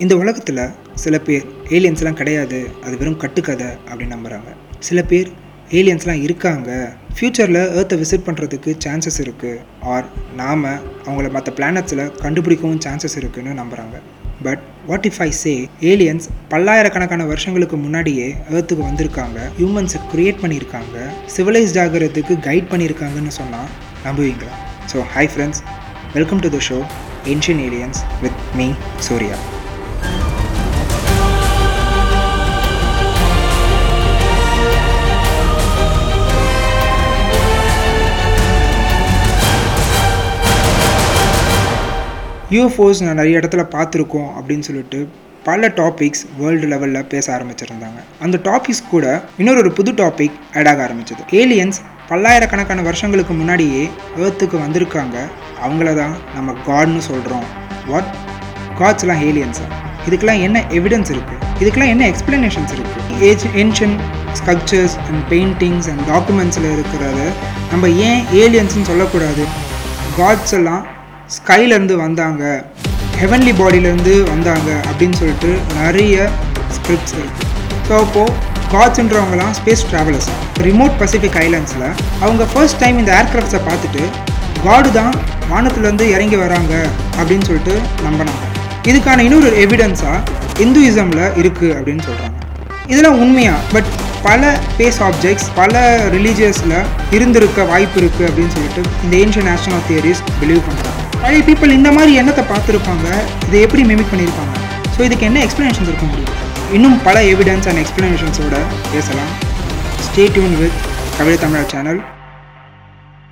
இந்த உலகத்தில் சில பேர் ஏலியன்ஸ்லாம் கிடையாது அது வெறும் கட்டுக்கதை அப்படின்னு நம்புகிறாங்க சில பேர் ஏலியன்ஸ்லாம் இருக்காங்க ஃப்யூச்சரில் ஏர்த்தை விசிட் பண்ணுறதுக்கு சான்சஸ் இருக்குது ஆர் நாம் அவங்கள மற்ற பிளானட்ஸில் கண்டுபிடிக்கவும் சான்சஸ் இருக்குன்னு நம்புகிறாங்க but what if I say aliens பல்லாயிரக்கணக்கான வருஷங்களுக்கு முன்னாடியே ஏர்த்துக்கு வந்திருக்காங்க ஹியூமன்ஸை க்ரியேட் பண்ணியிருக்காங்க சிவிலைஸ்ட் ஆகிறதுக்கு கைட் பண்ணியிருக்காங்கன்னு சொன்னால் நம்புவீங்களா? So hi friends welcome to the show ancient aliens with me Surya UFOs நான் நிறைய இடத்துல பார்த்துருக்கோம் அப்படின்னு சொல்லிட்டு பல டாபிக்ஸ் வேர்ல்டு லெவலில் பேச ஆரம்பிச்சிருந்தாங்க. அந்த டாபிக்ஸ் கூட இன்னொரு ஒரு புது டாபிக் ஆட் ஆக ஆரம்பிச்சது. ஏலியன்ஸ் பல்லாயிரக்கணக்கான வருஷங்களுக்கு முன்னாடியே ஏர்த்துக்கு வந்திருக்காங்க. அவங்கள தான் நம்ம காட்னு சொல்கிறோம் வாட் காட்ஸ்லாம் ஏலியன்ஸா இதுக்கெல்லாம் என்ன எவிடன்ஸ் இருக்குது இதுக்கெல்லாம் என்ன எக்ஸ்பிளனேஷன்ஸ் இருக்குது age ancient sculptures and paintings and டாக்குமெண்ட்ஸில் இருக்கிறத நம்ம ஏன் ஏலியன்ஸ்னு சொல்லக்கூடாது? காட்ஸ் எல்லாம் ஸ்கைலேருந்து வந்தாங்க. ஹெவன்லி பாடியிலேருந்து வந்தாங்க அப்படின்னு சொல்லிட்டு நிறைய ஸ்கிரிப்ட்ஸ் இருக்குது ஸோ அப்போது காட்ஸ்ன்றவங்கலாம் ஸ்பேஸ் ட்ராவலர்ஸ் ரிமோட் பசிபிக் ஐலாண்ட்ஸில் அவங்க ஃபர்ஸ்ட் டைம் இந்த ஏர்க்ராஃப்ட்ஸை பார்த்துட்டு காடு தான் வானத்துலேருந்து இறங்கி வராங்க அப்படின்னு சொல்லிட்டு நம்பினாங்க. இதுக்கான இன்னொரு எவிடன்ஸாக இந்துயிசமில் இருக்குது அப்படின்னு சொல்கிறாங்க இதெல்லாம் உண்மையா? பட் பல ஸ்பேஸ் ஆப்ஜெக்ட்ஸ் பல ரிலீஜியஸில் இருந்திருக்க வாய்ப்பு இருக்குது அப்படின்னு சொல்லிட்டு இந்த ஏன்ஷியன் ஆஸ்ட்ரோனா தியரிஸ் பிலீவ் பண்ணுறாங்க நிறைய பீப்புள் இந்த மாதிரி எண்ணத்தை பார்த்துருப்பாங்க. இதை எப்படி மிமிக் பண்ணியிருப்பாங்க? ஸோ இதுக்கு என்ன எக்ஸ்ப்ளனேஷன்ஸ் இருக்க முடியும் இன்னும் பல எவிடன்ஸ் அண்ட் எக்ஸ்ப்ளனேஷன்ஸோட பேசலாம். ஸ்டே டியூன் வித் கவிதை தமிழா சேனல்